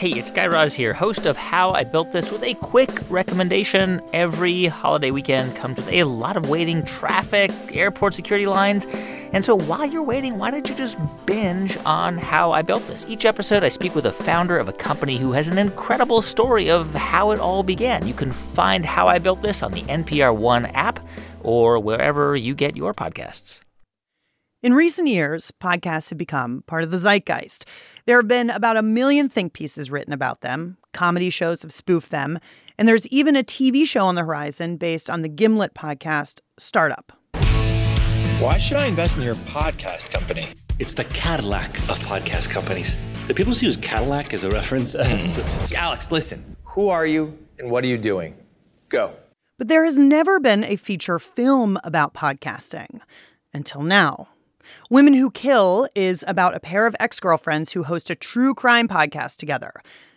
Hey, it's Guy Raz here, host of How I Built This, with a quick recommendation. Every holiday weekend comes with a lot of waiting, traffic, airport security lines. And so while you're waiting, why don't you just binge on How I Built This? Each episode, I speak with a founder of a company who has an incredible story of how it all began. You can find How I Built This on the NPR One app or wherever you get your podcasts. In recent years, podcasts have become part of the zeitgeist. There have been about a million think pieces written about them, comedy shows have spoofed them, and there's even a TV show on the horizon based on the Gimlet podcast Startup. Why should I invest in your podcast company? It's the Cadillac of podcast companies. The people see use Cadillac as a reference. Hmm. Alex, listen. Who are you and what are you doing? Go. But there has never been a feature film about podcasting until now. Women Who Kill is about a pair of ex girlfriends who host a true crime podcast together,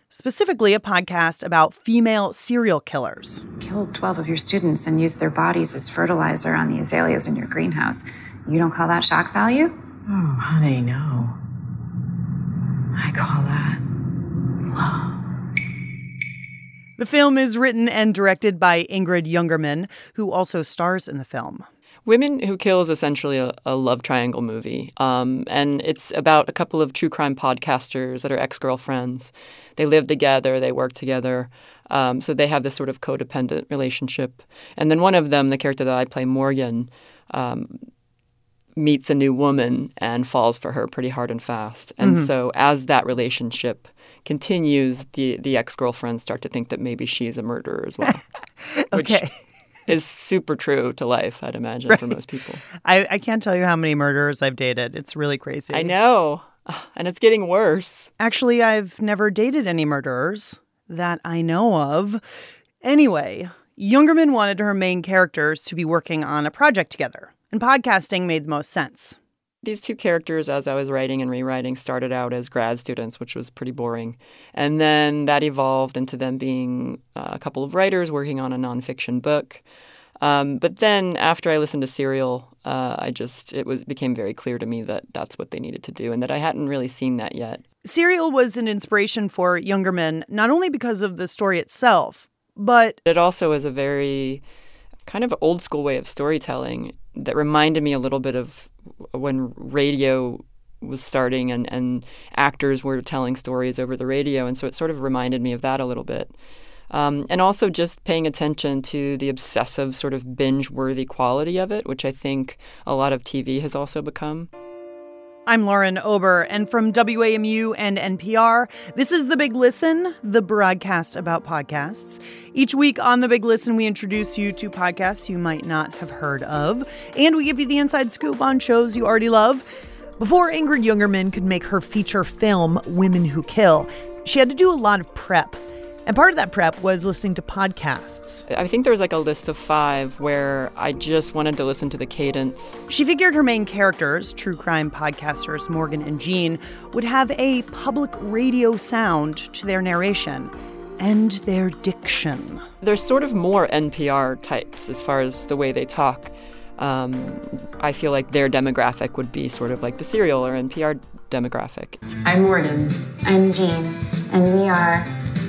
specifically, a podcast about female serial killers. Killed 12 of your students and used their bodies as fertilizer on the azaleas in your greenhouse. You don't call that shock value? Oh, honey, no. I call that love. The film is written and directed by Ingrid Jungermann, who also stars in the film. Women Who Kill is essentially a, a love triangle movie. Um, and it's about a couple of true crime podcasters that are ex girlfriends. They live together, they work together. Um, so they have this sort of codependent relationship. And then one of them, the character that I play, Morgan, um, meets a new woman and falls for her pretty hard and fast. And Mm-hmm. so as that relationship continues, the, the ex girlfriends start to think that maybe she's a murderer as well. which Okay. Is super true to life, I'd imagine, for most people. I, I can't tell you how many murderers I've dated. It's really crazy. I know. And it's getting worse. Actually, I've never dated any murderers that I know of. Anyway, Jungermann wanted her main characters to be working on a project together, and podcasting made the most sense. These two characters, as I was writing and rewriting, started out as grad students, which was pretty boring. And then that evolved into them being uh, a couple of writers working on a nonfiction book. Um, but then after I listened to Serial, uh, I just, it was became very clear to me that that's what they needed to do and that I hadn't really seen that yet. Serial was an inspiration for Jungermann not only because of the story itself, but It also is a very kind of old school way of storytelling that reminded me a little bit of when radio was starting and, and actors were telling stories over the radio. And so it sort of reminded me of that a little bit. Um, and also just paying attention to the obsessive, sort of binge worthy quality of it, which I think a lot of TV has also become. I'm Lauren Ober, and from WAMU and NPR, this is The Big Listen, the broadcast about podcasts. Each week on The Big Listen, we introduce you to podcasts you might not have heard of, and we give you the inside scoop on shows you already love. Before Ingrid Jungermann could make her feature film, Women Who Kill, she had to do a lot of prep. And part of that prep was listening to podcasts. I think there was like a list of five where I just wanted to listen to the cadence She figured her main characters, true crime podcasters Morgan and Jean, would have a public radio sound to their narration and their diction. They're sort of more NPR types as far as the way they talk. Um, I feel like their demographic would be sort of like the serial or NPR demographic. I'm Morgan. I'm Jean, and we are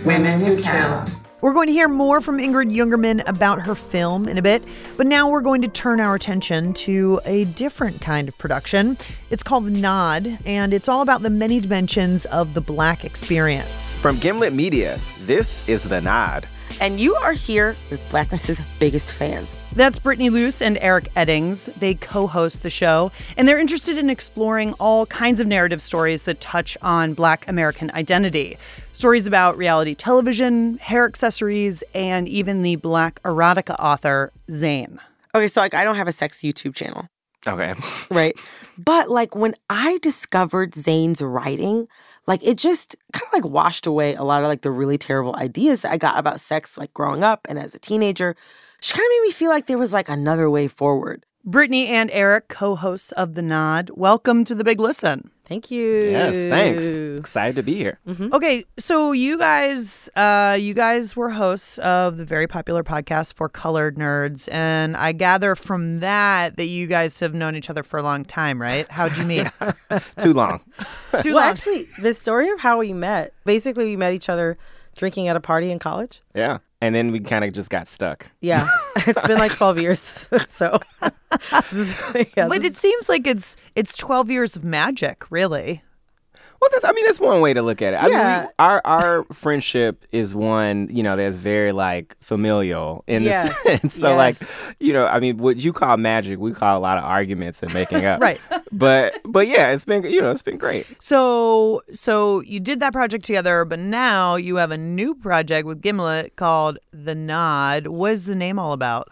Women Who Kill. We're going to hear more from Ingrid Jungermann about her film in a bit, but now we're going to turn our attention to a different kind of production. It's called The Nod, and it's all about the many dimensions of the Black experience. From Gimlet Media, this is The Nod. And you are here with Blackness's biggest fans. That's Brittany Luce and Eric Eddings. They co host the show, and they're interested in exploring all kinds of narrative stories that touch on Black American identity. Stories about reality television, hair accessories, and even the Black erotica author, Zane. Okay, so like I don't have a sex YouTube channel, Okay. right? but like when I discovered Zane's writing, like it just kind of like washed away a lot of like the really terrible ideas that I got about sex like growing up and as a teenager. She kind of made me feel like there was like another way forward. Brittany and Eric, co hosts of The Nod, welcome to the Big Listen. Thank you. Yes, thanks. Excited to be here. Okay, so you guys, uh, you guys were hosts of the very popular podcast for Colored Nerds, and I gather from that that you guys have known each other for a long time, right? How'd you meet? Too long. Too well, long. actually, the story of how we met basically, we met each other drinking at a party in college. Yeah. And then we kind of just got stuck. Yeah, it's been like 12 years. so, yeah, but this- it seems like it's it's twelve years of magic, really. Well, that's I mean that's one way to look at it. I Yeah. mean, we, our our friendship is one you know that's very like familial in Yes, the sense. So like, you know, I mean, what you call magic, we call a lot of arguments and making up. Right. But but yeah, it's been you know it's been great. So so you did that project together, but now you have a new project with Gimlet called The Nod. What is the name all about?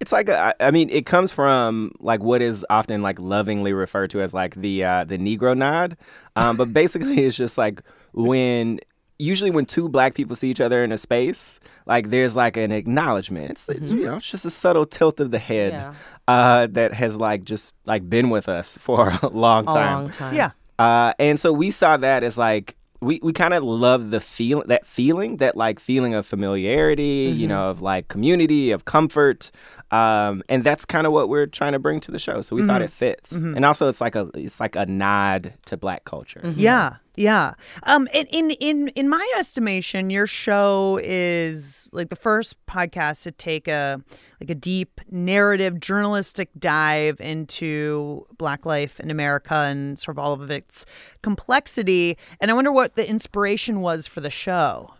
It's like a, I I mean, it comes from like what is often like lovingly referred to as like the uh, the Negro nod, um, but basically it's just like when usually when two black people see each other in a space, like there's like an acknowledgement. It's you know it's just a subtle tilt of the head Yeah. uh, that has like just like been with us for a long time. a time. long time. Yeah. Uh, and so we saw that as like we, we kind of love the feel that feeling that like feeling of familiarity, you know, of like community, of comfort. Um, and that's kind of what we're trying to bring to the show. So we thought it fits. And also it's like a it's like a nod to black culture. Yeah, yeah. Um, in in in in my estimation, your show is like the first podcast to take a like a deep narrative journalistic dive into Black life in America and sort of all of its complexity. And I wonder what the inspiration was for the show.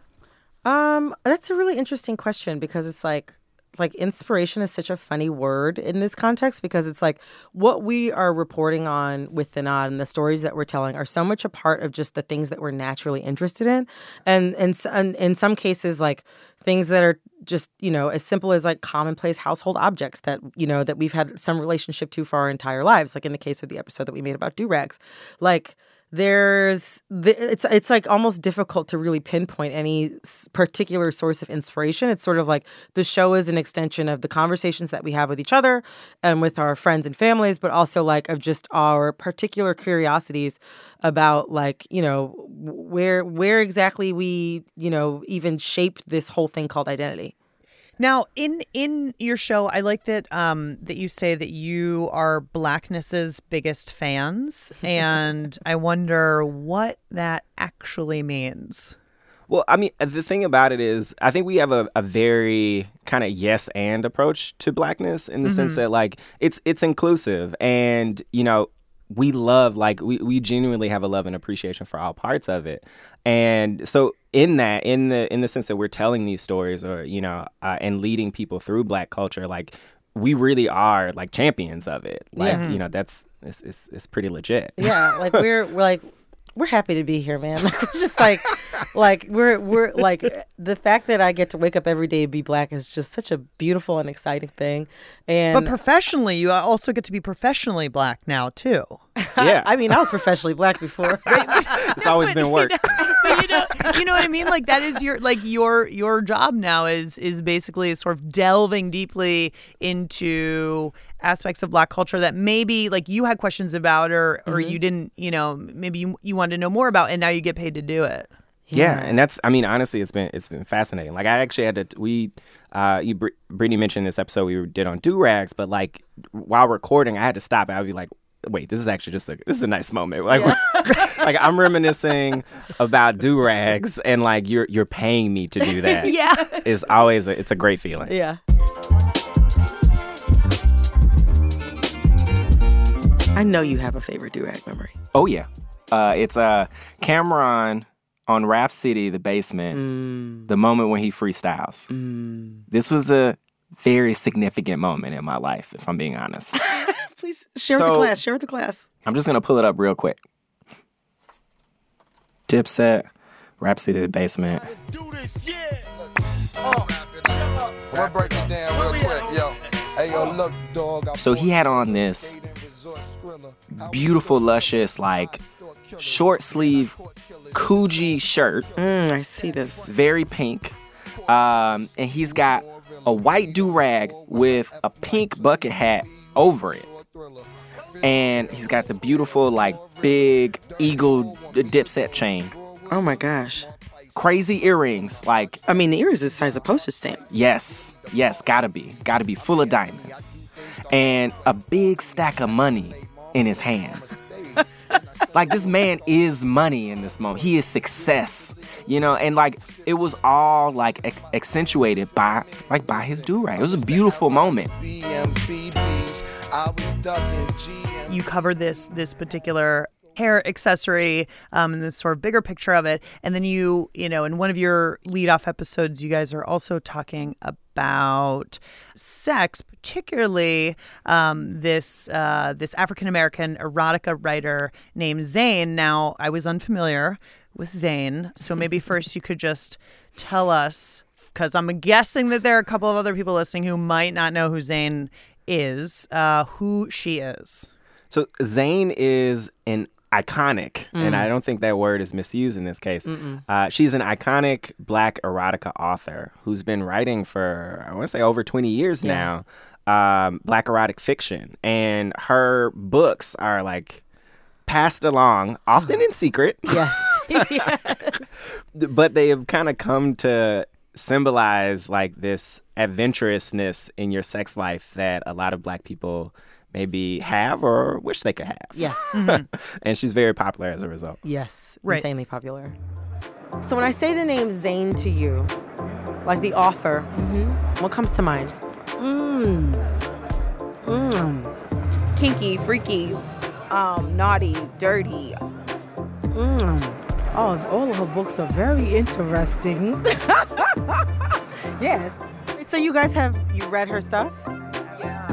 Um, that's a really interesting question because it's like like inspiration is such a funny word in this context because it's like what we are reporting on with the nod and the stories that we're telling are so much a part of just the things that we're naturally interested in. And and, and in some cases like things that are just you know as simple as like commonplace household objects that you know that we've had some relationship to for our entire lives like in the case of the episode that we made about do rags like there's the, it's it's like almost difficult to really pinpoint any particular source of inspiration. It's sort of like the show is an extension of the conversations that we have with each other and with our friends and families but also like of just our particular curiosities about like you know where where exactly we you know even shaped this whole thing called identity Now, in in your show, I like that um, that you say that you are Blackness's biggest fans, and I wonder what that actually means. Well, I mean, the thing about it is, I think we have a, a very kind of yes and approach to blackness in the sense that like it's it's inclusive, and you know we love like we we genuinely have a love and appreciation for all parts of it, and so in that in the in the sense that we're telling these stories or you know uh, and leading people through black culture, like we really are like champions of it. Like Yeah. you know that's it's it's, it's pretty legit. Yeah, like we're we're like we're happy to be here, man. Like we're just like like we're we're like the fact that I get to wake up every day and be black is just such a beautiful and exciting thing. And But professionally, you also get to be professionally black now too. Yeah, I mean, I was professionally black before. it's always been work. But you know, you know what I mean. Like that is your like your your job now is is basically sort of delving deeply into aspects of Black culture that maybe like you had questions about or or you didn't. You know, maybe you you wanted to know more about, and now you get paid to do it. Yeah, and that's I mean honestly it's been it's been fascinating. Like I actually had to we uh you Br- Brittany mentioned this episode we did on do rags, but like while recording I had to stop. I'd be like, wait, this is actually just a this is a nice moment. Like like I'm reminiscing about do rags and like you're you're paying me to do that. Yeah. Is always a, it's a great feeling. yeah. I know you have a favorite durag memory. Oh yeah. Uh it's uh Cam'ron on Rap City, the basement, the moment when he freestyles. This was a very significant moment in my life, if I'm being honest. Please share with the class. Share with the class. I'm just gonna pull it up real quick. Dipset, Rap City, the basement. We'll break it down real quick, yo. Hey, yo, look, dog. So he had on this beautiful, luscious, like short sleeve Coogi shirt, Mm, I see this. very pink. Um, and he's got a white do rag with a pink bucket hat over it. And he's got the beautiful like big eagle dipset chain. Oh my gosh. Crazy earrings, like I mean, the earrings is the size of postage stamp. yes, yes, gotta be, gotta be full of diamonds, and a big stack of money in his hands. like this man is money in this moment. He is success, you know, and like it was all like ac- accentuated by like by his do rag. It was a beautiful moment. BMBBs. I was ducking GM. you covered this this particular hair accessory um, and this sort of bigger picture of it. And then you you know in one of your lead off episodes you guys are also talking about sex particularly um, this uh, this african american erotica writer named zane. Now i was unfamiliar with zane so maybe first you could just tell us because i'm guessing that there are a couple of other people listening who might not know who zane is uh, who she is. So Zane is an iconic, and I don't think that word is misused in this case. Uh, she's an iconic black erotica author who's been writing for, I want to say, over 20 years now, um, black erotic fiction. And her books are like passed along, often in secret, Yes. but they have kind of come to symbolize like this adventurousness in your sex life that a lot of black people maybe have or wish they could have. yes. Mm-hmm. and she's very popular as a result. Yes. Right. Insanely popular. So when I say the name Zane to you, like the author, mm-hmm. what comes to mind? Mmm. Mmm. kinky, freaky, um, naughty, dirty. Mmm. Oh, all of her books are very interesting. yes. So you guys have you read her stuff?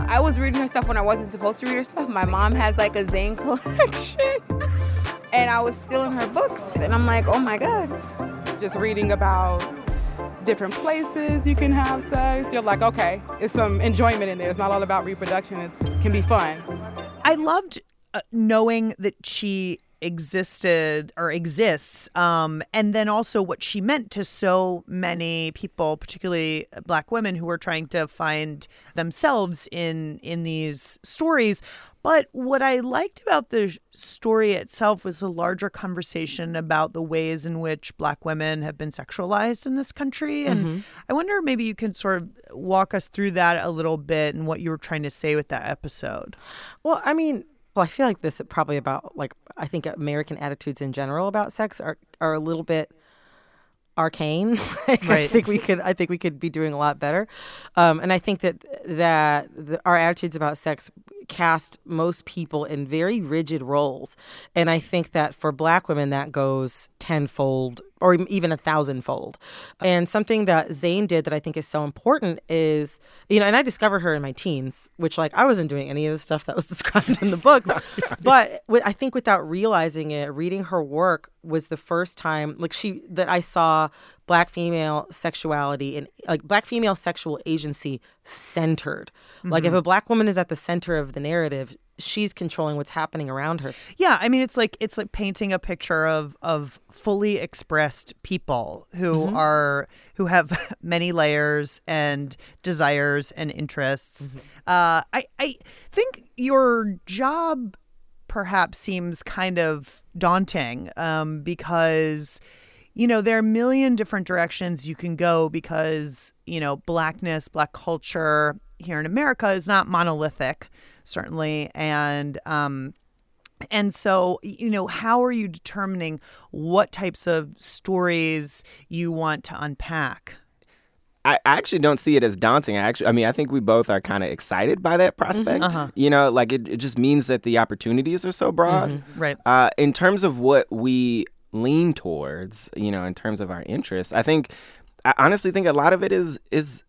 I was reading her stuff when I wasn't supposed to read her stuff. My mom has like a Zane collection, and I was stealing her books, and I'm like, oh my god. Just reading about different places you can have sex. You're like, okay, it's some enjoyment in there. It's not all about reproduction. It can be fun. I loved uh, knowing that she existed or exists um, and then also what she meant to so many people particularly black women who were trying to find themselves in in these stories. But what i liked about the story itself was a larger conversation about the ways in which black women have been sexualized in this country. And i wonder maybe you can sort of walk us through that a little bit and what you were trying to say with that episode. Well, I mean, well, I feel like this is probably about like I think American attitudes in general about sex are are a little bit arcane. Like, I think we could I think we could be doing a lot better. Um, and I think that that the, our attitudes about sex cast most people in very rigid roles. And I think that for black women that goes tenfold or even a thousandfold. And something that Zane did that I think is so important is, you know, and I discovered her in my teens, which like I wasn't doing any of the stuff that was described in the books. but wi- I think without realizing it, reading her work was the first time like she that I saw black female sexuality and like black female sexual agency centered. Like if mm-hmm. a black woman is at the center of the narrative, she's controlling what's happening around her. Yeah, I mean it's like it's like painting a picture of of fully expressed people who are who have many layers and desires and interests. Uh, I I think your job perhaps seems kind of daunting um, because you know there are a million different directions you can go because you know blackness black culture here in america is not monolithic certainly and um and so you know how are you determining what types of stories you want to unpack I actually don't see it as daunting. I actually, I mean, I think we both are kind of excited by that prospect. You know, like it, it just means that the opportunities are so broad. right Uh, in terms of what we lean towards, you know, in terms of our interests, I think, I honestly think a lot of it is is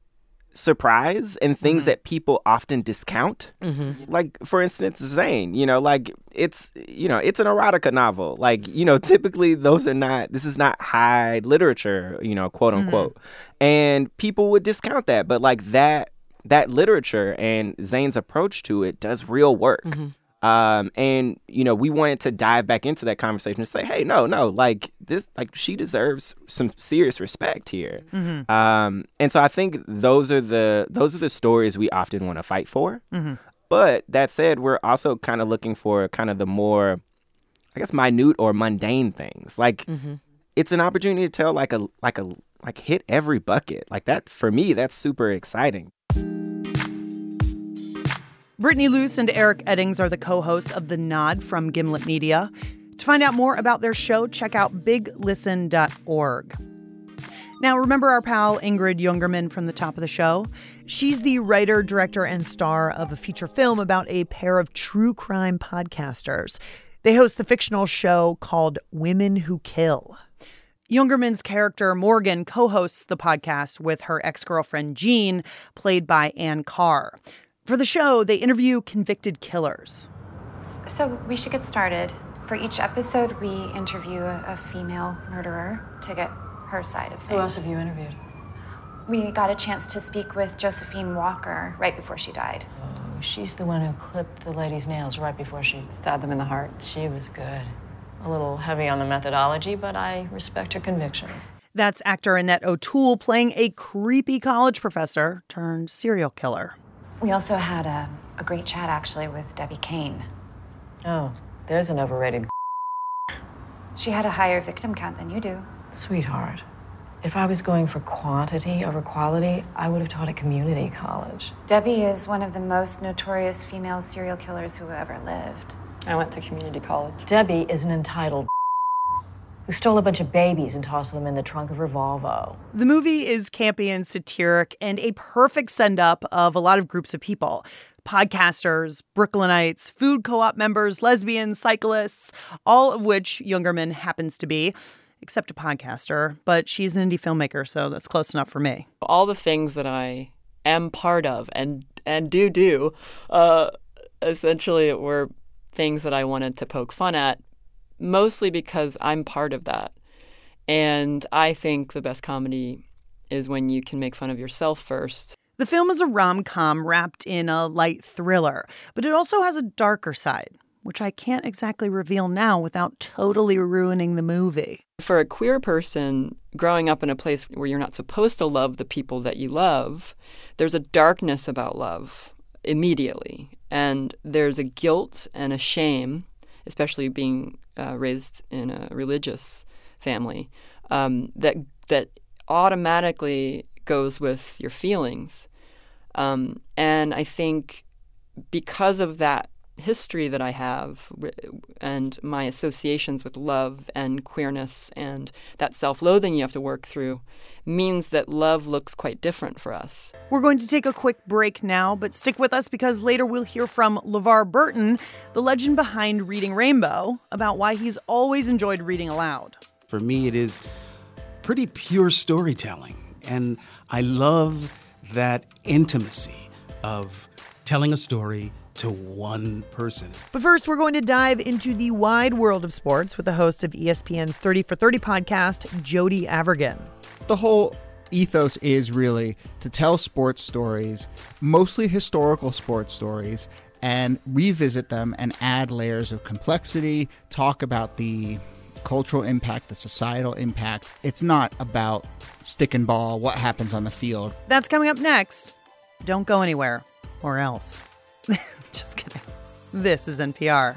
surprise and things mm-hmm. that people often discount. Mm-hmm. Like, for instance, Zane, you know, like it's, you know, it's an erotica novel. Like, you know, typically those are not, this is not high literature, you know, quote mm-hmm. unquote. And people would discount that. But like that, that literature and Zane's approach to it does real work. Um, and you know, we wanted to dive back into that conversation and say, hey, no, no, like this, like she deserves some serious respect here. Um, and so I think those are the those are the stories we often want to fight for. But that said, we're also kind of looking for kind of the more, I guess, minute or mundane things. Like Mm-hmm. it's an opportunity to tell like a like a like hit every bucket. Like that for me, that's super exciting. Brittany Luce and Eric Eddings are the co hosts of The Nod from Gimlet Media. To find out more about their show, check out biglisten.org. Now, remember our pal Ingrid Jungermann from the top of the show? She's the writer, director, and star of a feature film about a pair of true crime podcasters. They host the fictional show called Women Who Kill. Jungermann's character Morgan co hosts the podcast with her ex girlfriend Jean, played by Ann Carr. For the show, they interview convicted killers. So we should get started. For each episode, we interview a, a female murderer to get her side of things. Who else have you interviewed? We got a chance to speak with Josephine Walker right before she died. Oh, she's the one who clipped the lady's nails right before she stabbed them in the heart. She was good. A little heavy on the methodology, but I respect her conviction. That's actor Annette O'Toole playing a creepy college professor turned serial killer. We also had a, a great chat actually with Debbie Kane. Oh, there's an overrated. She had a higher victim count than you do. Sweetheart, if I was going for quantity over quality, I would have taught at community college. Debbie is one of the most notorious female serial killers who ever lived. I went to community college. Debbie is an entitled who stole a bunch of babies and tossed them in the trunk of her Volvo. The movie is campy and satiric and a perfect send up of a lot of groups of people podcasters, Brooklynites, food co op members, lesbians, cyclists, all of which Jungermann happens to be, except a podcaster. But she's an indie filmmaker, so that's close enough for me. All the things that I am part of and and do do, uh, essentially were things that I wanted to poke fun at, mostly because I'm part of that. And I think the best comedy is when you can make fun of yourself first. The film is a rom com wrapped in a light thriller, but it also has a darker side, which I can't exactly reveal now without totally ruining the movie. For a queer person growing up in a place where you're not supposed to love the people that you love, there's a darkness about love immediately. And there's a guilt and a shame, especially being uh, raised in a religious family, um, that that automatically goes with your feelings. Um, and I think because of that history that I have and my associations with love and queerness and that self loathing you have to work through means that love looks quite different for us. We're going to take a quick break now, but stick with us because later we'll hear from LeVar Burton, the legend behind Reading Rainbow, about why he's always enjoyed reading aloud. For me, it is pretty pure storytelling. And I love that intimacy of telling a story to one person. But first, we're going to dive into the wide world of sports with the host of ESPN's 30 for 30 podcast, Jody Avirgan. The whole ethos is really to tell sports stories, mostly historical sports stories, and revisit them and add layers of complexity, talk about the cultural impact, the societal impact. It's not about stick and ball, what happens on the field. That's coming up next. Don't go anywhere, or else. Just kidding. This is NPR.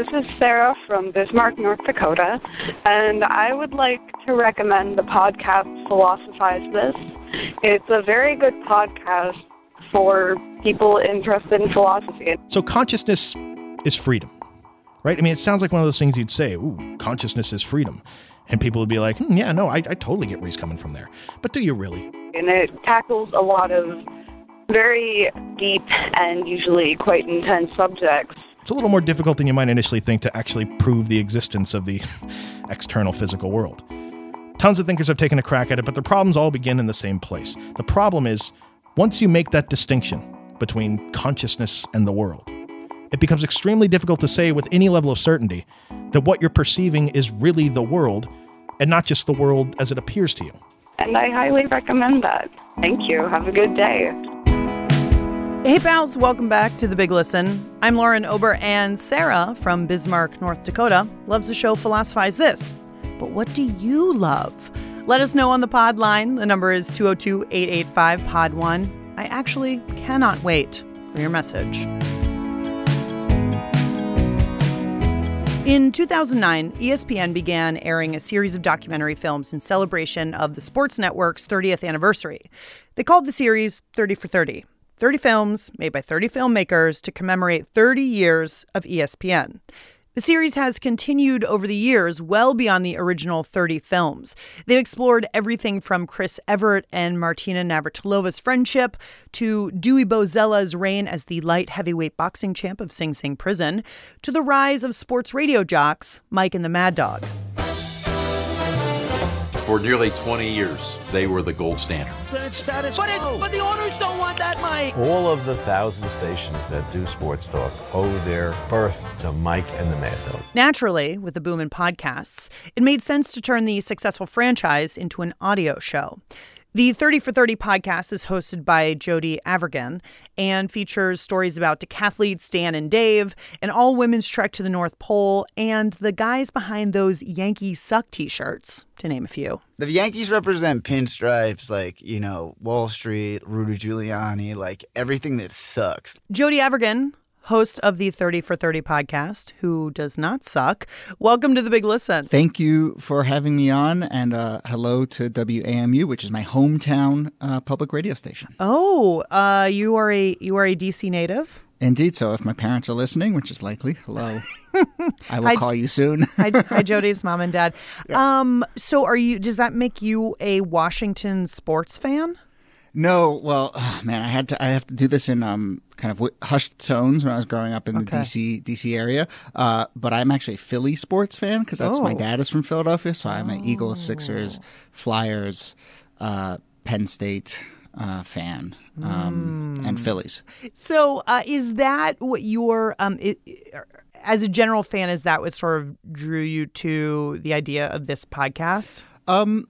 This is Sarah from Bismarck, North Dakota, and I would like to recommend the podcast Philosophize This. It's a very good podcast for people interested in philosophy. So consciousness is freedom, right? I mean, it sounds like one of those things you'd say, ooh, consciousness is freedom. And people would be like, hmm, yeah, no, I, I totally get where he's coming from there. But do you really? And it tackles a lot of very deep and usually quite intense subjects. It's a little more difficult than you might initially think to actually prove the existence of the external physical world. Tons of thinkers have taken a crack at it, but the problems all begin in the same place. The problem is, once you make that distinction between consciousness and the world, it becomes extremely difficult to say with any level of certainty that what you're perceiving is really the world and not just the world as it appears to you. And I highly recommend that. Thank you. Have a good day. Hey, pals, welcome back to The Big Listen. I'm Lauren Ober, and Sarah from Bismarck, North Dakota, loves the show Philosophize This. But what do you love? Let us know on the pod line. The number is 202 885 Pod 1. I actually cannot wait for your message. In 2009, ESPN began airing a series of documentary films in celebration of the sports network's 30th anniversary. They called the series 30 for 30. 30 films made by 30 filmmakers to commemorate 30 years of ESPN. The series has continued over the years well beyond the original 30 films. They've explored everything from Chris Evert and Martina Navratilova's friendship to Dewey Bozella's reign as the light heavyweight boxing champ of Sing Sing Prison to the rise of sports radio jocks Mike and the Mad Dog. For nearly 20 years, they were the gold standard. But it's status but, it's, but the owners don't want that, Mike. All of the thousand stations that do sports talk owe their birth to Mike and the Mad Dog. Naturally, with the boom in podcasts, it made sense to turn the successful franchise into an audio show. The 30 for 30 podcast is hosted by Jody Avirgan and features stories about decathletes Dan and Dave, an all women's trek to the North Pole, and the guys behind those Yankee Suck t shirts, to name a few. The Yankees represent pinstripes, like, you know, Wall Street, Rudy Giuliani, like everything that sucks. Jody Avirgan, host of the 30 for 30 podcast, who does not suck. Welcome to the Big Listen. Thank you for having me on, and uh, hello to WAMU, which is my hometown uh, public radio station. Oh, uh, you are a you are a DC native. Indeed. So if my parents are listening, which is likely, hello, I will hi, call you soon. hi, hi, Jody's mom and dad. Yeah. Um, so are you? Does that make you a Washington sports fan? No, well, oh, man, I had to. I have to do this in um kind of hushed tones when I was growing up in the DC DC area. Uh, but I'm actually a Philly sports fan because that's oh. my dad is from Philadelphia, so I'm an Eagles, Sixers, Flyers, uh, Penn State uh, fan, um, mm. and hmm. Phillies. So, uh, is that what your um? It, as a general fan, is that what sort of drew you to the idea of this podcast? Um,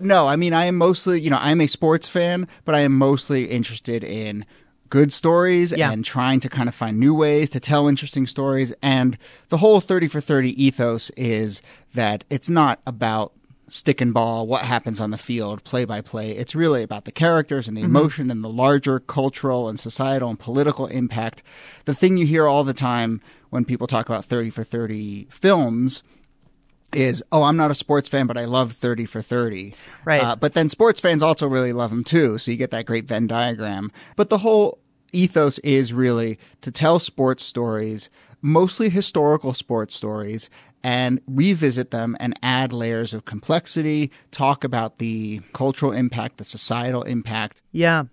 no, I mean, I am mostly, you know, I'm a sports fan, but I am mostly interested in good stories yeah. and trying to kind of find new ways to tell interesting stories. And the whole 30 for 30 ethos is that it's not about stick and ball, what happens on the field, play by play. It's really about the characters and the mm-hmm. emotion and the larger cultural and societal and political impact. The thing you hear all the time when people talk about 30 for 30 films is oh i'm not a sports fan but i love 30 for 30 right. Uh, but then sports fans also really love them too so you get that great venn diagram. But the whole ethos is really to tell sports stories mostly historical sports stories and revisit them and add layers of complexity, talk about the cultural impact, the societal impact. Yeah.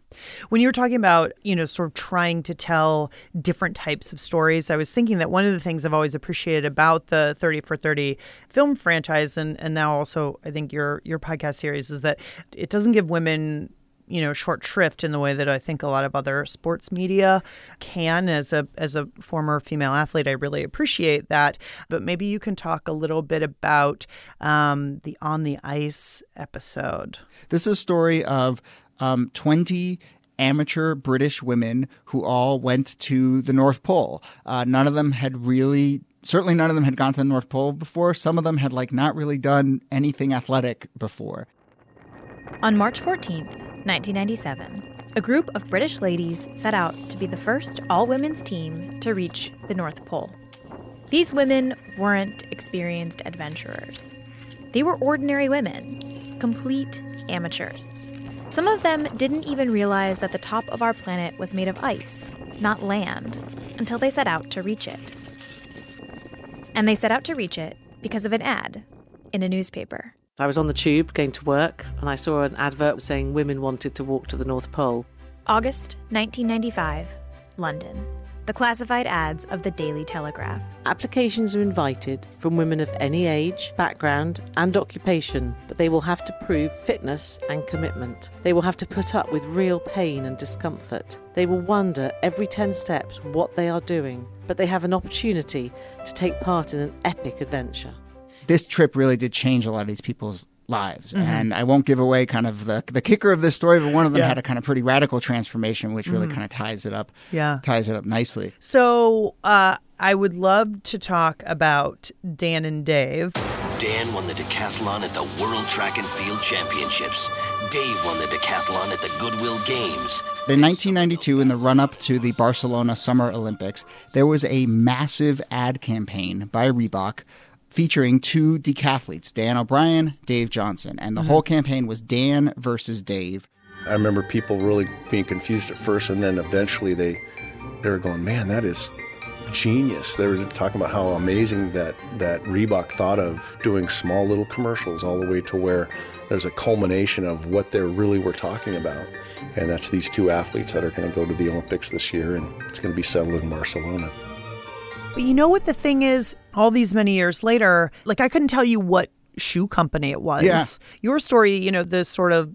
When you were talking about, you know, sort of trying to tell different types of stories, I was thinking that one of the things I've always appreciated about the 30 for 30 film franchise and, and now also I think your your podcast series is that it doesn't give women you know short shrift in the way that I think a lot of other sports media can. As a as a former female athlete, I really appreciate that. But maybe you can talk a little bit about um, the on the ice episode. This is a story of um, twenty amateur British women who all went to the North Pole. Uh, none of them had really certainly none of them had gone to the North Pole before. Some of them had like not really done anything athletic before. On March 14th, 1997, a group of British ladies set out to be the first all women's team to reach the North Pole. These women weren't experienced adventurers. They were ordinary women, complete amateurs. Some of them didn't even realize that the top of our planet was made of ice, not land, until they set out to reach it. And they set out to reach it because of an ad in a newspaper. I was on the tube going to work and I saw an advert saying women wanted to walk to the North Pole. August 1995, London. the classified ads of the Daily Telegraph. Applications are invited from women of any age, background, and occupation, but they will have to prove fitness and commitment. They will have to put up with real pain and discomfort. They will wonder every 10 steps what they are doing, but they have an opportunity to take part in an epic adventure. This trip really did change a lot of these people's lives. Mhm. And I won't give away kind of the the kicker of this story, but one of them Yeah. had a kind of pretty radical transformation, which really Mhm. kind of ties it up. Yeah. ties it up nicely. So uh, I would love to talk about Dan and Dave. Dan won the decathlon at the World Track and Field Championships. Dave won the decathlon at the Goodwill Games. In 1992, in the run up to the Barcelona Summer Olympics, there was a massive ad campaign by Reebok featuring two decathletes, Dan O'Brien, Dave Johnson. And the Mhm. whole campaign was Dan versus Dave. I remember people really being confused at first, and then eventually they they were going, "Man, that is genius." They were talking about how amazing that that Reebok thought of doing small little commercials all the way to where there's a culmination of what they really were talking about, and that's these two athletes that are going to go to the Olympics this year, and it's going to be settled in Barcelona. But you know what the thing is? All these many years later, like I couldn't tell you what shoe company it was. Yeah. Your story, you know, the sort of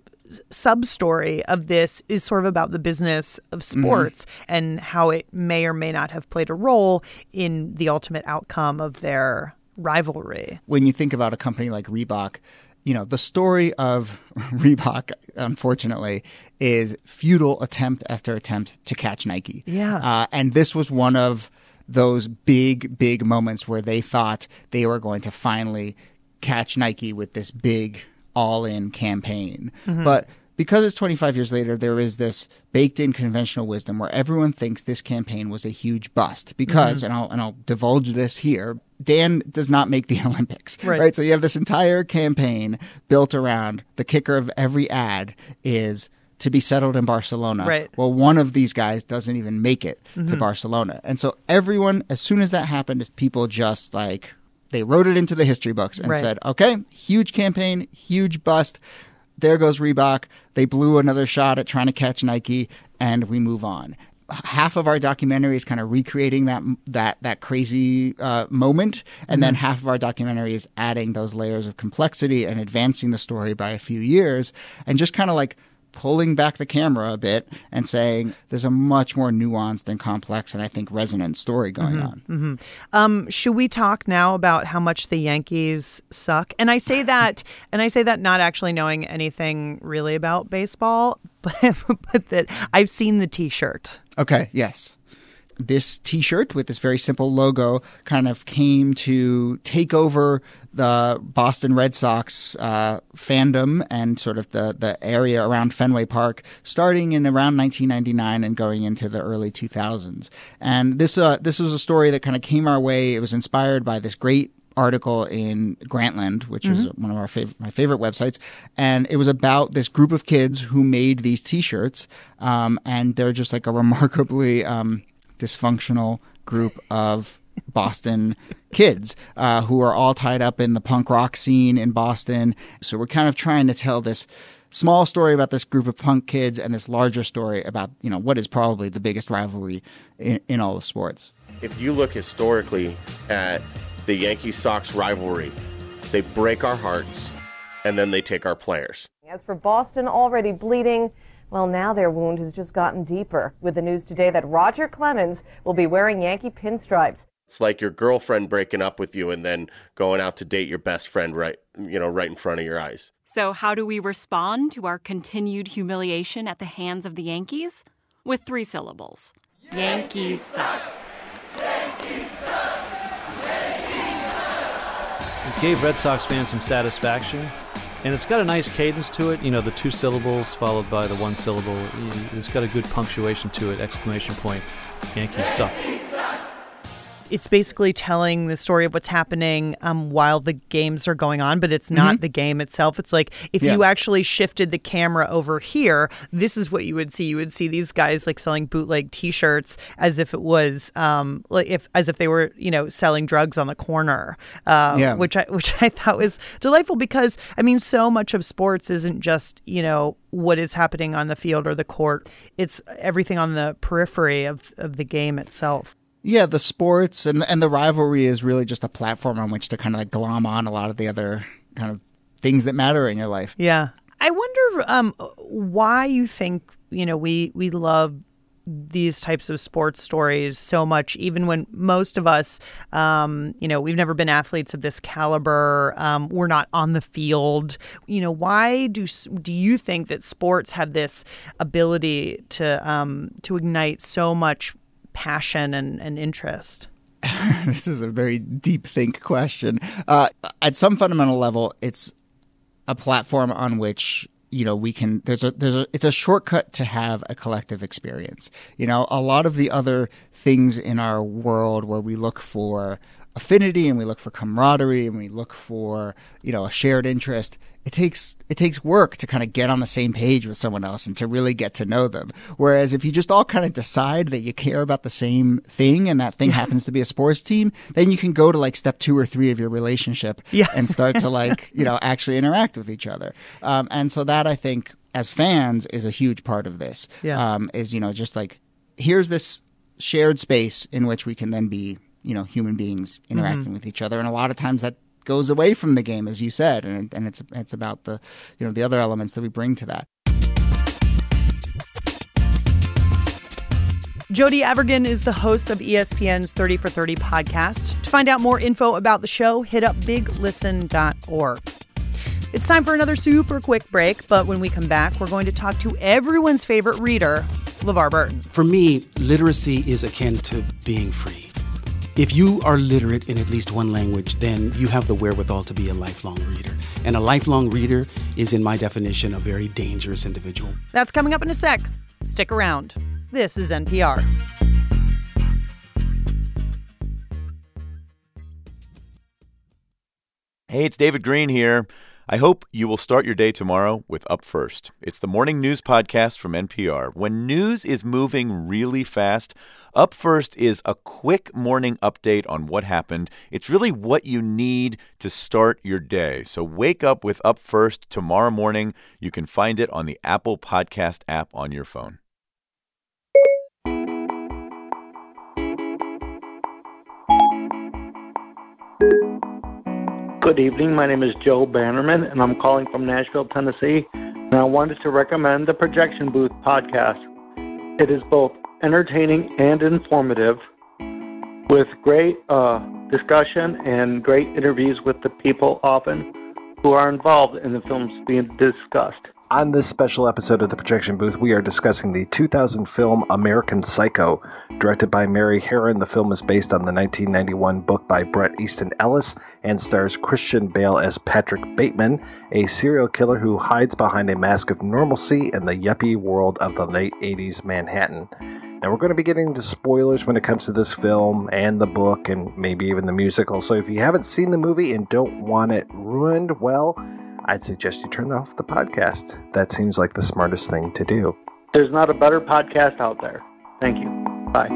sub story of this is sort of about the business of Mm-hmm. sports and how it may or may not have played a role in the ultimate outcome of their rivalry. When you think about a company like Reebok, you know, the story of Reebok, unfortunately, is futile attempt after attempt to catch Nike. Yeah. Uh, and this was one of those big, big moments where they thought they were going to finally catch Nike with this big all in campaign. Mhm. But because it's 25 years later, there is this baked in conventional wisdom where everyone thinks this campaign was a huge bust. Because, Mhm. and, I'll, and I'll divulge this here, Dan does not make the Olympics. Right. So you have this entire campaign built around the kicker of every ad is to be settled in Barcelona. Right. Well, one of these guys doesn't even make it to Mhm. Barcelona. And so everyone, as soon as that happened, people just like, they wrote it into the history books and Right. said, okay, huge campaign, huge bust. There goes Reebok. They blew another shot at trying to catch Nike, and we move on. Half of our documentary is kind of recreating that that that crazy uh, moment, and then Mhm. half of our documentary is adding those layers of complexity and advancing the story by a few years, and just kind of like pulling back the camera a bit and saying there's a much more nuanced and complex and I think resonant story going Mhm, on. mhm. Um, should we talk now about how much the Yankees suck? And I say that, and I say that not actually knowing anything really about baseball, but, but that I've seen the T-shirt. Okay, yes. This t shirt with this very simple logo kind of came to take over the Boston Red Sox uh, fandom and sort of the, the area around Fenway Park starting in around 1999 and going into the early 2000s. And this, uh, this was a story that kind of came our way. It was inspired by this great article in Grantland, which is Mhm. one of our fav- my favorite websites, and it was about this group of kids who made these T-shirts, um, and they're just like a remarkably um, dysfunctional group of Boston kids uh, who are all tied up in the punk rock scene in Boston. So we're kind of trying to tell this small story about this group of punk kids and this larger story about you know what is probably the biggest rivalry in, in all of sports. If you look historically at the Yankee Sox rivalry, they break our hearts and then they take our players. As for Boston already bleeding, well, now their wound has just gotten deeper with the news today that Roger Clemens will be wearing Yankee pinstripes. It's like your girlfriend breaking up with you and then going out to date your best friend right, you know, right in front of your eyes. So, how do we respond to our continued humiliation at the hands of the Yankees? With three syllables Yankees suck. Yankees suck. Yankees suck. It gave Red Sox fans some satisfaction, and it's got a nice cadence to it. You know, the two syllables followed by the one syllable. It's got a good punctuation to it! Exclamation point! Yankees suck. It's basically telling the story of what's happening um, while the games are going on, but it's not Mhm. the game itself. It's like if Yeah. you actually shifted the camera over here, this is what you would see. You would see these guys like selling bootleg T-shirts as if it was um, like if as if they were you know selling drugs on the corner. Uh, Yeah. which I which I thought was delightful because I mean so much of sports isn't just you know what is happening on the field or the court. It's everything on the periphery of of the game itself. Yeah, the sports and and the rivalry is really just a platform on which to kind of like glom on a lot of the other kind of things that matter in your life. Yeah. I wonder um, why you think, you know, we, we love these types of sports stories so much, even when most of us, um, you know, we've never been athletes of this caliber. Um, we're not on the field. You know, why do do you think that sports have this ability to um, to ignite so much passion and, and interest? this is a very deep think question. Uh, at some fundamental level, it's a platform on which you know we can there's a there's a it's a shortcut to have a collective experience you know a lot of the other things in our world where we look for affinity and we look for camaraderie and we look for you know a shared interest it takes it takes work to kind of get on the same page with someone else and to really get to know them whereas if you just all kind of decide that you care about the same thing and that thing happens to be a sports team then you can go to like step two or three of your relationship Yeah. and start to like you know actually interact with each other um, and so that i think as fans is a huge part of this Yeah. um, is you know just like here's this shared space in which we can then be you know human beings interacting Mhm. with each other and a lot of times that goes away from the game as you said and and it's it's about the you know the other elements that we bring to that Jody Avirgan is the host of ESPN's 30 for 30 podcast. To find out more info about the show, hit up biglisten.org. It's time for another super quick break, but when we come back, we're going to talk to everyone's favorite reader, LeVar Burton. For me, literacy is akin to being free. If you are literate in at least one language, then you have the wherewithal to be a lifelong reader. And a lifelong reader is, in my definition, a very dangerous individual. That's coming up in a sec. Stick around. This is NPR. Hey, it's David Greene here. I hope you will start your day tomorrow with Up First. It's the morning news podcast from NPR. When news is moving really fast, Up First is a quick morning update on what happened. It's really what you need to start your day. So wake up with Up First tomorrow morning. You can find it on the Apple Podcast app on your phone. Good evening. My name is Joe Bannerman, and I'm calling from Nashville, Tennessee. And I wanted to recommend the Projection Booth podcast. It is both entertaining and informative, with great uh, discussion and great interviews with the people often who are involved in the films being discussed. On this special episode of the Projection Booth, we are discussing the 2000 film American Psycho, directed by Mary Harron. The film is based on the 1991 book by Bret Easton Ellis and stars Christian Bale as Patrick Bateman, a serial killer who hides behind a mask of normalcy in the yuppie world of the late 80s Manhattan. Now, we're going to be getting into spoilers when it comes to this film and the book and maybe even the musical. So, if you haven't seen the movie and don't want it ruined, well, I'd suggest you turn off the podcast. That seems like the smartest thing to do. There's not a better podcast out there. Thank you. Bye.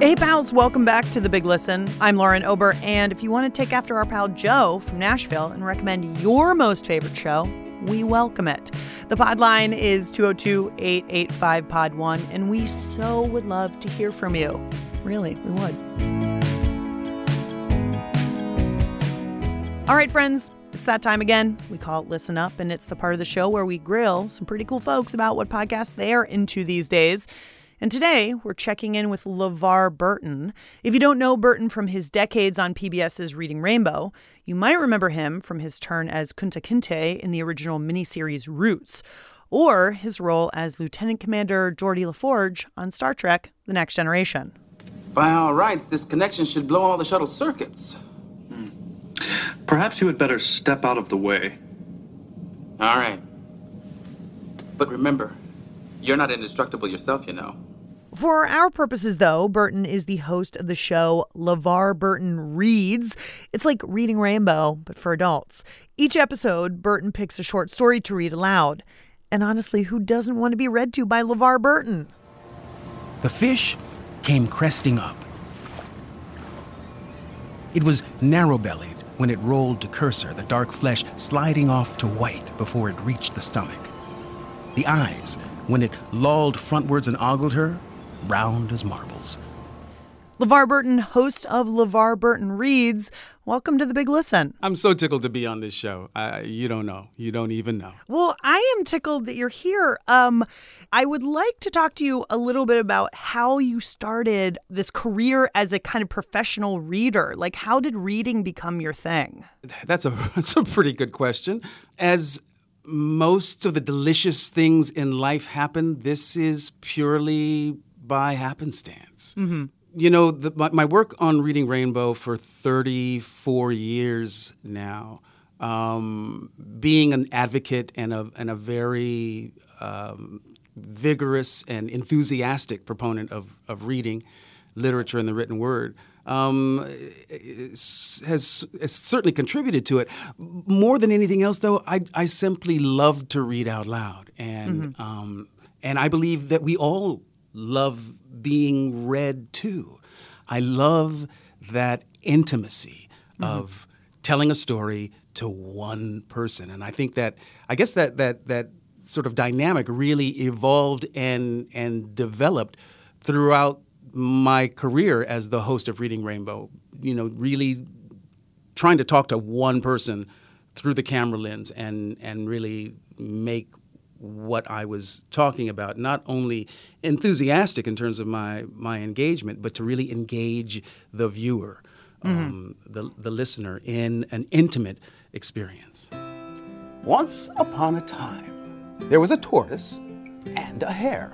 Hey, pals, welcome back to The Big Listen. I'm Lauren Ober, and if you want to take after our pal Joe from Nashville and recommend your most favorite show, we welcome it. The pod line is 202 885 Pod 1, and we so would love to hear from you. Really, we would. All right, friends, it's that time again. We call it Listen Up, and it's the part of the show where we grill some pretty cool folks about what podcasts they are into these days. And today, we're checking in with LeVar Burton. If you don't know Burton from his decades on PBS's Reading Rainbow, you might remember him from his turn as Kunta Kinte in the original miniseries Roots, or his role as Lieutenant Commander Geordi LaForge on Star Trek The Next Generation. By all rights, this connection should blow all the shuttle circuits. Perhaps you had better step out of the way. All right. But remember, you're not indestructible yourself, you know. For our purposes, though, Burton is the host of the show LeVar Burton Reads. It's like reading Rainbow, but for adults. Each episode, Burton picks a short story to read aloud. And honestly, who doesn't want to be read to by LeVar Burton? The fish came cresting up. It was narrow bellied when it rolled to curse her, the dark flesh sliding off to white before it reached the stomach. The eyes, when it lolled frontwards and ogled her, round as marbles. LeVar Burton, host of LeVar Burton Reads. Welcome to the Big Listen. I'm so tickled to be on this show. You don't know. You don't even know. Well, I am tickled that you're here. Um, I would like to talk to you a little bit about how you started this career as a kind of professional reader. Like, how did reading become your thing? That's a that's a pretty good question. As most of the delicious things in life happen, this is purely by happenstance. Mm-hmm. You know, the, my, my, work on Reading Rainbow for 34 years now, um, being an advocate and a, and a very um, vigorous and enthusiastic proponent of, of reading, literature, and the written word. Um, has, has certainly contributed to it. More than anything else, though, I, I simply love to read out loud, and mm-hmm. um, and I believe that we all love being read to. I love that intimacy mm-hmm. of telling a story to one person. And I think that I guess that that that sort of dynamic really evolved and and developed throughout my career as the host of Reading Rainbow. You know, really trying to talk to one person through the camera lens and and really make what I was talking about, not only enthusiastic in terms of my, my engagement, but to really engage the viewer, mm-hmm. um, the, the listener, in an intimate experience. Once upon a time, there was a tortoise and a hare.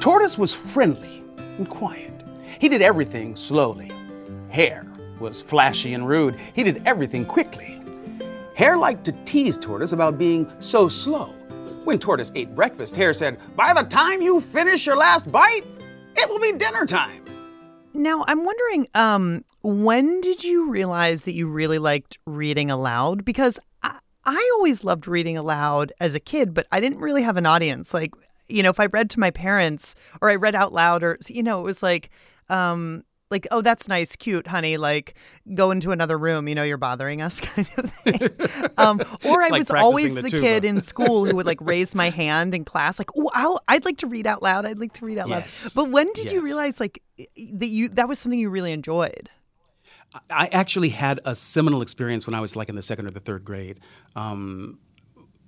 Tortoise was friendly and quiet. He did everything slowly. Hare was flashy and rude. He did everything quickly. Hare liked to tease Tortoise about being so slow. When Tortoise ate breakfast, Hare said, By the time you finish your last bite, it will be dinner time. Now, I'm wondering, um, when did you realize that you really liked reading aloud? Because I, I always loved reading aloud as a kid, but I didn't really have an audience. Like, you know, if I read to my parents or I read out loud or, you know, it was like, um, like, oh, that's nice, cute, honey. Like, go into another room. You know, you're bothering us, kind of thing. um, or I like was always the, the kid in school who would like raise my hand in class, like, oh, I'd like to read out loud. I'd like to read out yes. loud. But when did yes. you realize like that you that was something you really enjoyed? I actually had a seminal experience when I was like in the second or the third grade. Um,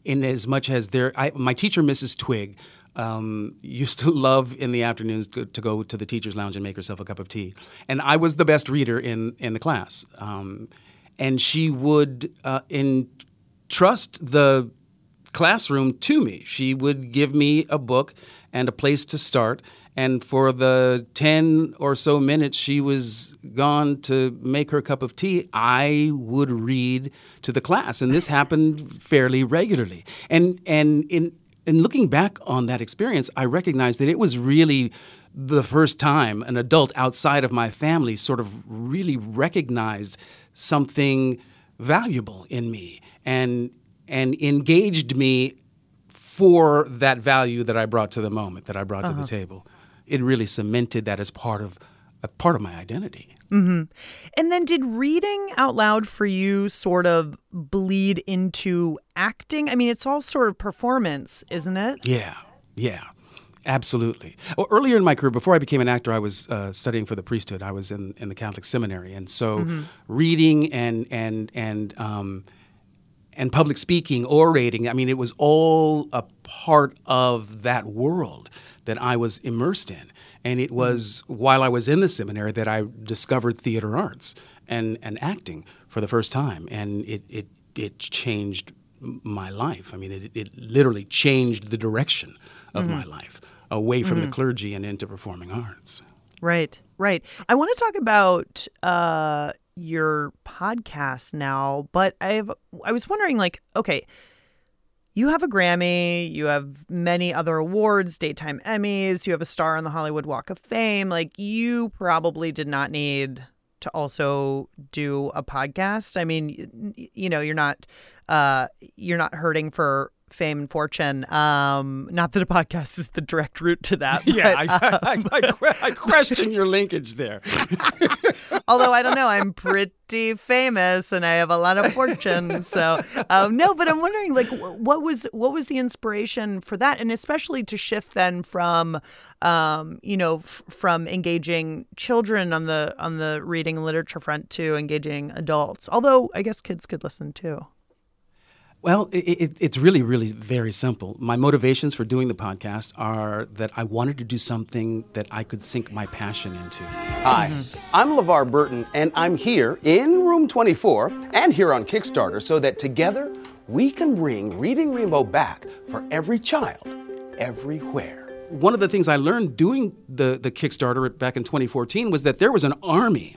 in as much as there, I, my teacher, Mrs. Twig, um, used to love in the afternoons to, to, go to the teacher's lounge and make herself a cup of tea. And I was the best reader in, in the class. Um, and she would uh, entrust the classroom to me. She would give me a book and a place to start. And for the 10 or so minutes she was gone to make her cup of tea, I would read to the class. And this happened fairly regularly. And, and in, in looking back on that experience, I recognized that it was really the first time an adult outside of my family sort of really recognized something valuable in me and and engaged me for that value that I brought to the moment, that I brought uh-huh. to the uh-huh. table. It really cemented that as part of a part of my identity. Mm-hmm. And then, did reading out loud for you sort of bleed into acting? I mean, it's all sort of performance, isn't it? Yeah, yeah, absolutely. Well, earlier in my career, before I became an actor, I was uh, studying for the priesthood. I was in, in the Catholic seminary, and so mm-hmm. reading and and and um, and public speaking, orating. I mean, it was all a part of that world that I was immersed in. And it was while I was in the seminary that I discovered theater arts and, and acting for the first time. And it, it, it changed my life. I mean, it, it literally changed the direction of mm-hmm. my life away from mm-hmm. the clergy and into performing arts. Right, right. I want to talk about uh, your podcast now, but I've I was wondering, like, okay, you have a Grammy, you have many other awards, daytime Emmys, you have a star on the Hollywood Walk of Fame. Like, you probably did not need to also do a podcast. I mean, you know, you're not uh you're not hurting for fame and fortune. Um, not that a podcast is the direct route to that. yeah, but, I, um, I, I, I question your linkage there. although I don't know, I'm pretty famous and I have a lot of fortune. So um, no, but I'm wondering, like, what was what was the inspiration for that, and especially to shift then from, um, you know, f- from engaging children on the on the reading and literature front to engaging adults. Although I guess kids could listen too. Well, it, it, it's really, really very simple. My motivations for doing the podcast are that I wanted to do something that I could sink my passion into. Hi, I'm LeVar Burton, and I'm here in room 24 and here on Kickstarter so that together we can bring Reading Rainbow back for every child, everywhere. One of the things I learned doing the, the Kickstarter back in 2014 was that there was an army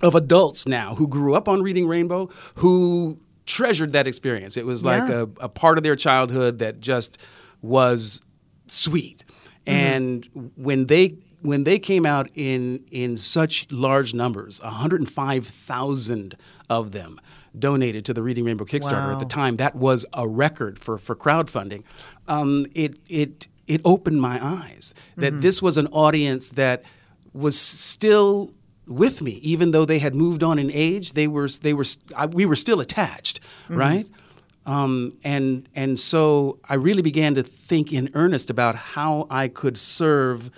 of adults now who grew up on Reading Rainbow who treasured that experience. It was like Yeah. a, a part of their childhood that just was sweet. Mm-hmm. And when they when they came out in in such large numbers, 105,000 of them donated to the Reading Rainbow Kickstarter at the time. That was a record for for crowdfunding. Um, it it it opened my eyes that Mhm. this was an audience that was still with me, even though they had moved on in age. They were they were I, we were still attached, Mhm. right? Um, and and so I really began to think in earnest about how I could serve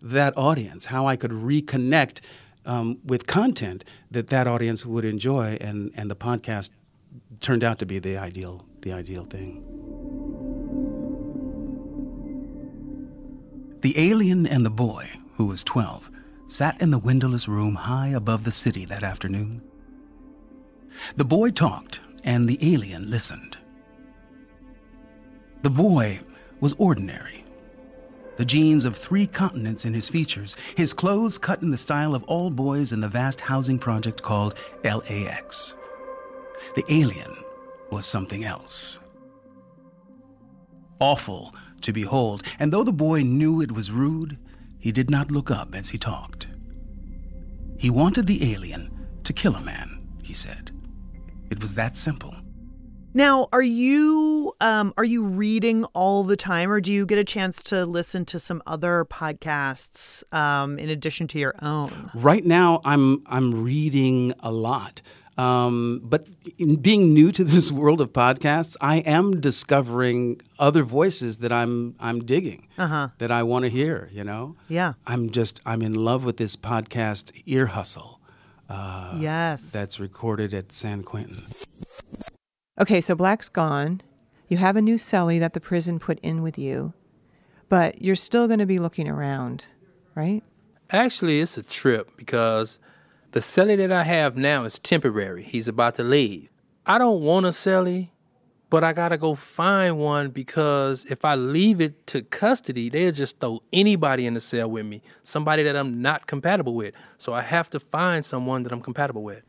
that audience, how I could reconnect um, with content that that audience would enjoy, and and the podcast turned out to be the ideal the ideal thing. The alien and the boy, who was 12, sat in the windowless room high above the city that afternoon. The boy talked, and the alien listened. The boy was ordinary. The genes of three continents in his features, his clothes cut in the style of all boys in the vast housing project called LAX. The alien was something else. Awful to behold, and though the boy knew it was rude, he did not look up as he talked. He wanted the alien to kill a man, he said. It was that simple. Now, are you um, are you reading all the time, or do you get a chance to listen to some other podcasts um, in addition to your own? Right now, I'm I'm reading a lot. Um, but in being new to this world of podcasts, I am discovering other voices that I'm I'm digging, Uh-huh. that I want to hear. You know, Yeah. I'm just I'm in love with this podcast, Ear Hustle. Uh, Yes. that's recorded at San Quentin. Okay, so Black's gone. You have a new cellie that the prison put in with you, but you're still going to be looking around, right? Actually, it's a trip because the cellie that I have now is temporary. He's about to leave. I don't want a cellie, but I gotta go find one because if I leave it to custody, they'll just throw anybody in the cell with me, somebody that I'm not compatible with. So I have to find someone that I'm compatible with.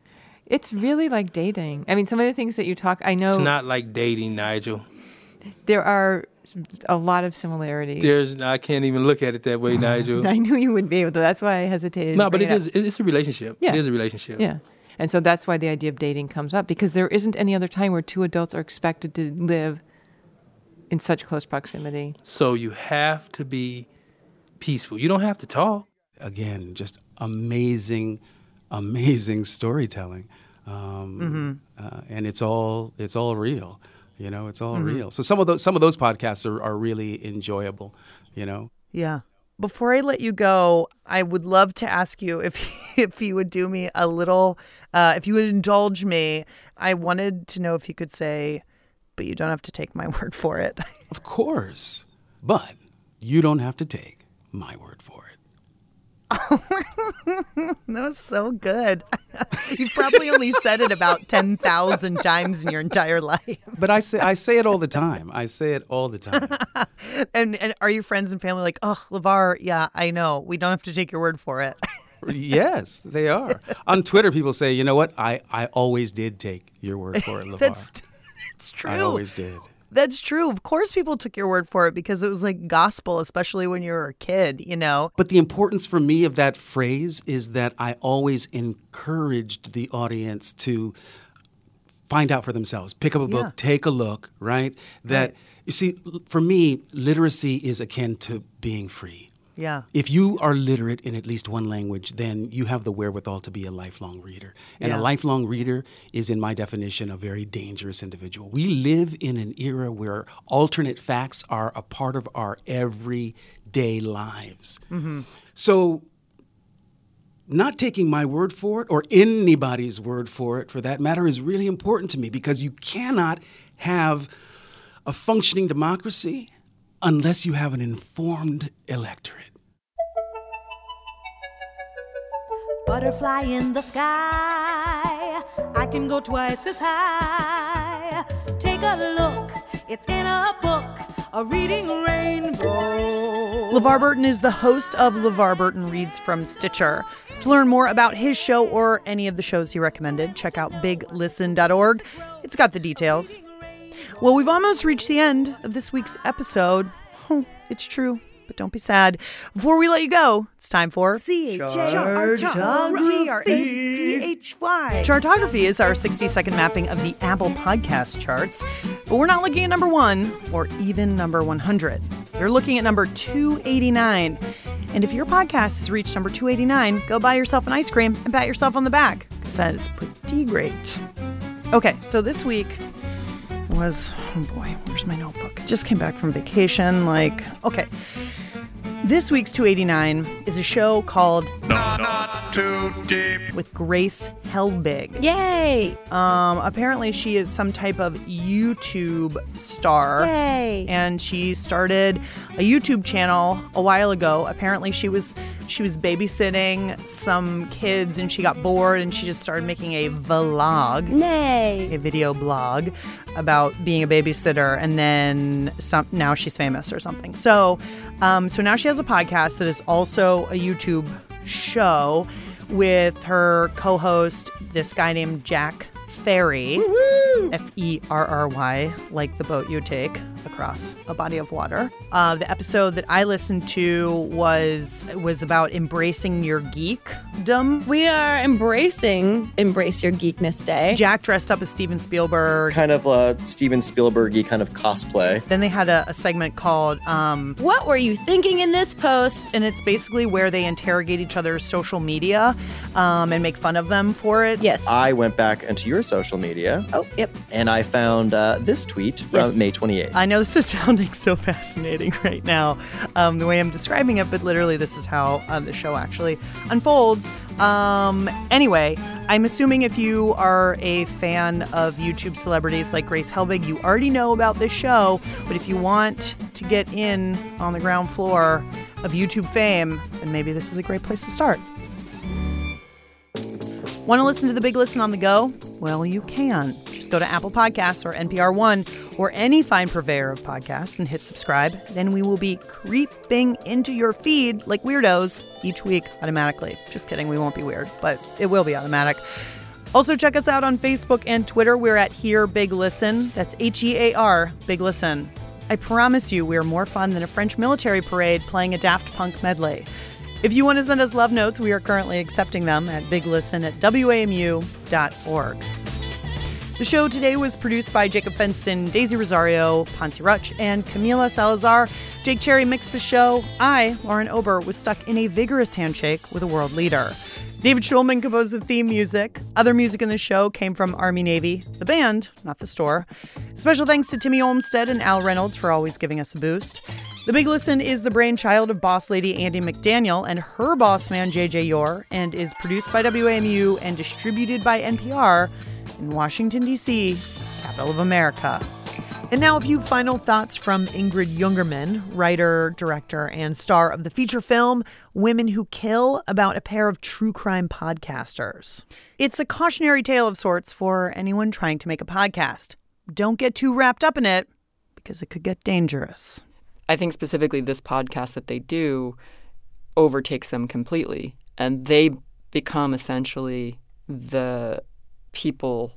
It's really like dating. I mean, some of the things that you talk, I know It's not like dating, Nigel. there are a lot of similarities. There's I can't even look at it that way, Nigel. I knew you wouldn't be able to. That's why I hesitated. No, but bring it up. is it's a relationship. Yeah. It is a relationship. Yeah. And so that's why the idea of dating comes up because there isn't any other time where two adults are expected to live in such close proximity. So you have to be peaceful. You don't have to talk. Again, just amazing, amazing storytelling, um, uh, and it's all it's all real. You know, it's all Mhm. real. So some of those some of those podcasts are, are really enjoyable. You know. Yeah. Before I let you go, I would love to ask you if if you would do me a little, uh, if you would indulge me. I wanted to know if you could say, but you don't have to take my word for it. Of course, but you don't have to take my word for it. that was so good. You've probably only said it about ten thousand times in your entire life. But I say I say it all the time. I say it all the time. and and are your friends and family like, oh, Levar? Yeah, I know. We don't have to take your word for it. yes, they are. On Twitter, people say, you know what? I, I always did take your word for it, LeVar. That's it's true. I always did. That's true. Of course, people took your word for it because it was like gospel, especially when you were a kid, you know? But the importance for me of that phrase is that I always encouraged the audience to find out for themselves, pick up a book, Yeah. take a look, right? That, Right. you see, for me, literacy is akin to being free. Yeah. If you are literate in at least one language, then you have the wherewithal to be a lifelong reader. And Yeah. a lifelong reader is, in my definition, a very dangerous individual. We live in an era where alternate facts are a part of our everyday lives. Mm-hmm. So, not taking my word for it or anybody's word for it, for that matter, is really important to me because you cannot have a functioning democracy unless you have an informed electorate. Butterfly in the sky. I can go twice as high. Take a look, it's in a book, a reading rainbow. LeVar Burton is the host of LeVar Burton Reads from Stitcher. To learn more about his show or any of the shows he recommended, check out biglisten.org. It's got the details. Well, we've almost reached the end of this week's episode. Oh, it's true, but don't be sad. Before we let you go, it's time for G-R-A-P-H-Y. Chartography is our 60 second mapping of the Apple podcast charts, but we're not looking at number one or even number 100. You're looking at number 289. And if your podcast has reached number 289, go buy yourself an ice cream and pat yourself on the back, because that is pretty great. Okay, so this week was, oh boy, where's my notebook? Just came back from vacation. Like, okay. This week's 289 is a show called Not too deep. with Grace Helbig. Yay! Um, apparently she is some type of YouTube star. Yay! And she started a YouTube channel a while ago. Apparently she was she was babysitting some kids and she got bored and she just started making a vlog. Nay. A video blog about being a babysitter and then some now she's famous or something. So um, so now she has a podcast that is also a YouTube show with her co-host, this guy named Jack Ferry, F E R R Y, like the boat you take across a body of water. Uh, the episode that I listened to was was about embracing your geekdom. We are embracing Embrace Your Geekness Day. Jack dressed up as Steven Spielberg. Kind of a Steven Spielbergy kind of cosplay. Then they had a, a segment called um, What were you thinking in this post? And it's basically where they interrogate each other's social media um, and make fun of them for it. Yes. I went back into your social media. Oh, yep. And I found uh, this tweet from Yes. May 28th. I know this is sounding so fascinating right now, um, the way I'm describing it, but literally, this is how uh, the show actually unfolds. Um, anyway, I'm assuming if you are a fan of YouTube celebrities like Grace Helbig, you already know about this show, but if you want to get in on the ground floor of YouTube fame, then maybe this is a great place to start. Want to listen to the big listen on the go? Well, you can. Just go to Apple Podcasts or NPR One or any fine purveyor of podcasts and hit subscribe. Then we will be creeping into your feed like weirdos each week automatically. Just kidding, we won't be weird, but it will be automatic. Also, check us out on Facebook and Twitter. We're at Hear Big Listen. That's H E A R, Big Listen. I promise you, we're more fun than a French military parade playing a Daft Punk medley. If you want to send us love notes, we are currently accepting them at biglisten at wamu.org. The show today was produced by Jacob Fenston, Daisy Rosario, Ponce Rutch, and Camila Salazar. Jake Cherry mixed the show. I, Lauren Ober, was stuck in a vigorous handshake with a world leader. David Schulman composed the theme music. Other music in the show came from Army Navy, the band, not the store. Special thanks to Timmy Olmstead and Al Reynolds for always giving us a boost. The Big Listen is the brainchild of boss lady Andi McDaniel and her boss man JJ Yore and is produced by WAMU and distributed by NPR in Washington, D.C., capital of America. And now, a few final thoughts from Ingrid Jungermann, writer, director, and star of the feature film Women Who Kill, about a pair of true crime podcasters. It's a cautionary tale of sorts for anyone trying to make a podcast. Don't get too wrapped up in it because it could get dangerous. I think specifically this podcast that they do overtakes them completely. And they become essentially the people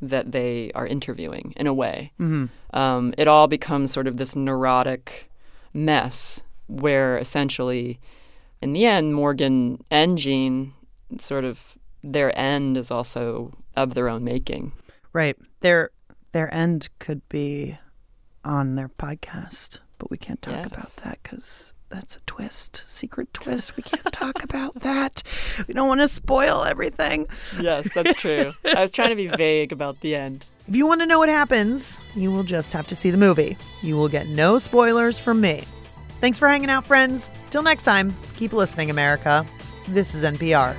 that they are interviewing in a way. Mhm. Um, it all becomes sort of this neurotic mess where essentially, in the end, Morgan and Jean sort of their end is also of their own making. Right. Their their end could be on their podcast, but we can't talk about that because that's a twist, secret twist. We can't talk about that. We don't want to spoil everything. Yes, that's true. I was trying to be vague about the end. If you want to know what happens, you will just have to see the movie. You will get no spoilers from me. Thanks for hanging out, friends. Till next time, keep listening, America. This is NPR.